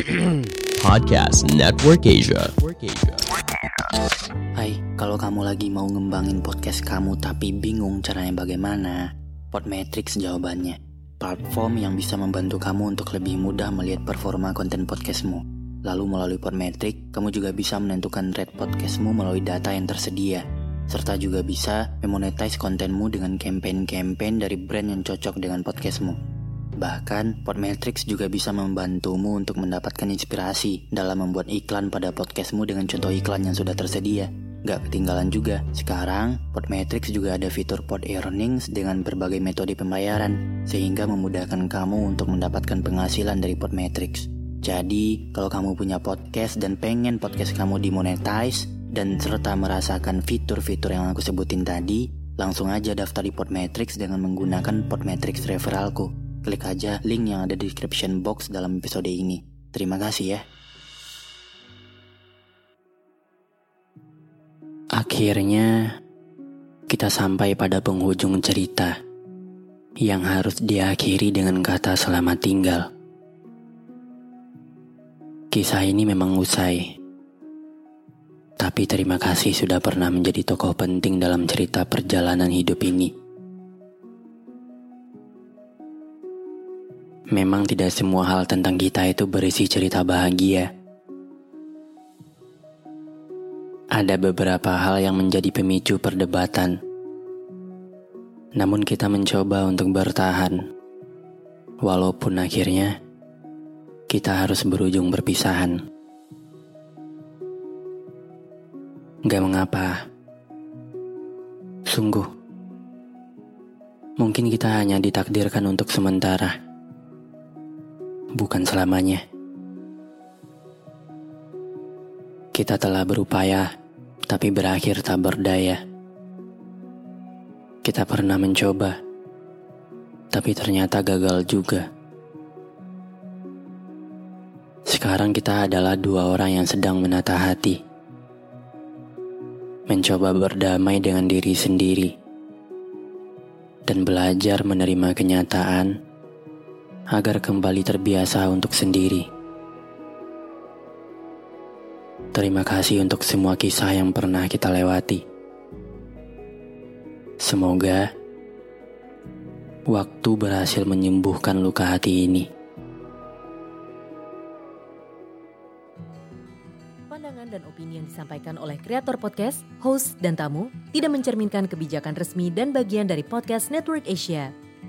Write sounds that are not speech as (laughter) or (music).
(clears throat) Podcast Network Asia. Hai, kalau kamu lagi mau ngembangin podcast kamu tapi bingung caranya bagaimana, Podmetrics jawabannya. Platform yang bisa membantu kamu untuk lebih mudah melihat performa konten podcastmu. Lalu melalui Podmetrics, kamu juga bisa menentukan rate podcastmu melalui data yang tersedia. Serta juga bisa memonetize kontenmu dengan campaign-campaign dari brand yang cocok dengan podcastmu. Bahkan, Podmetrics juga bisa membantumu untuk mendapatkan inspirasi dalam membuat iklan pada podcastmu dengan contoh iklan yang sudah tersedia. Gak ketinggalan juga, sekarang Podmetrics juga ada fitur Pod Earnings dengan berbagai metode pembayaran, sehingga memudahkan kamu untuk mendapatkan penghasilan dari Podmetrics. Jadi, kalau kamu punya podcast dan pengen podcast kamu dimonetize, dan serta merasakan fitur-fitur yang aku sebutin tadi, langsung aja daftar di Podmetrics dengan menggunakan Podmetrics referralku. Klik aja link yang ada di description box dalam episode ini. Terima kasih ya. Akhirnya, kita sampai pada penghujung cerita yang harus diakhiri dengan kata selamat tinggal. Kisah ini memang usai, tapi terima kasih sudah pernah menjadi tokoh penting dalam cerita perjalanan hidup ini. Memang tidak semua hal tentang kita itu berisi cerita bahagia. Ada beberapa hal yang menjadi pemicu perdebatan. Namun kita mencoba untuk bertahan. Walaupun akhirnya kita harus berujung berpisahan. Gak mengapa. Sungguh. Mungkin kita hanya ditakdirkan untuk sementara bukan selamanya. Kita telah berupaya, tapi berakhir tak berdaya. Kita pernah mencoba, tapi ternyata gagal juga. Sekarang kita adalah dua orang yang sedang menata hati, mencoba berdamai dengan diri sendiri, dan belajar menerima kenyataan agar kembali terbiasa untuk sendiri. Terima kasih untuk semua kisah yang pernah kita lewati. Semoga waktu berhasil menyembuhkan luka hati ini. Pandangan dan opini yang disampaikan oleh kreator podcast, host, dan tamu tidak mencerminkan kebijakan resmi dan bagian dari podcast Network Asia.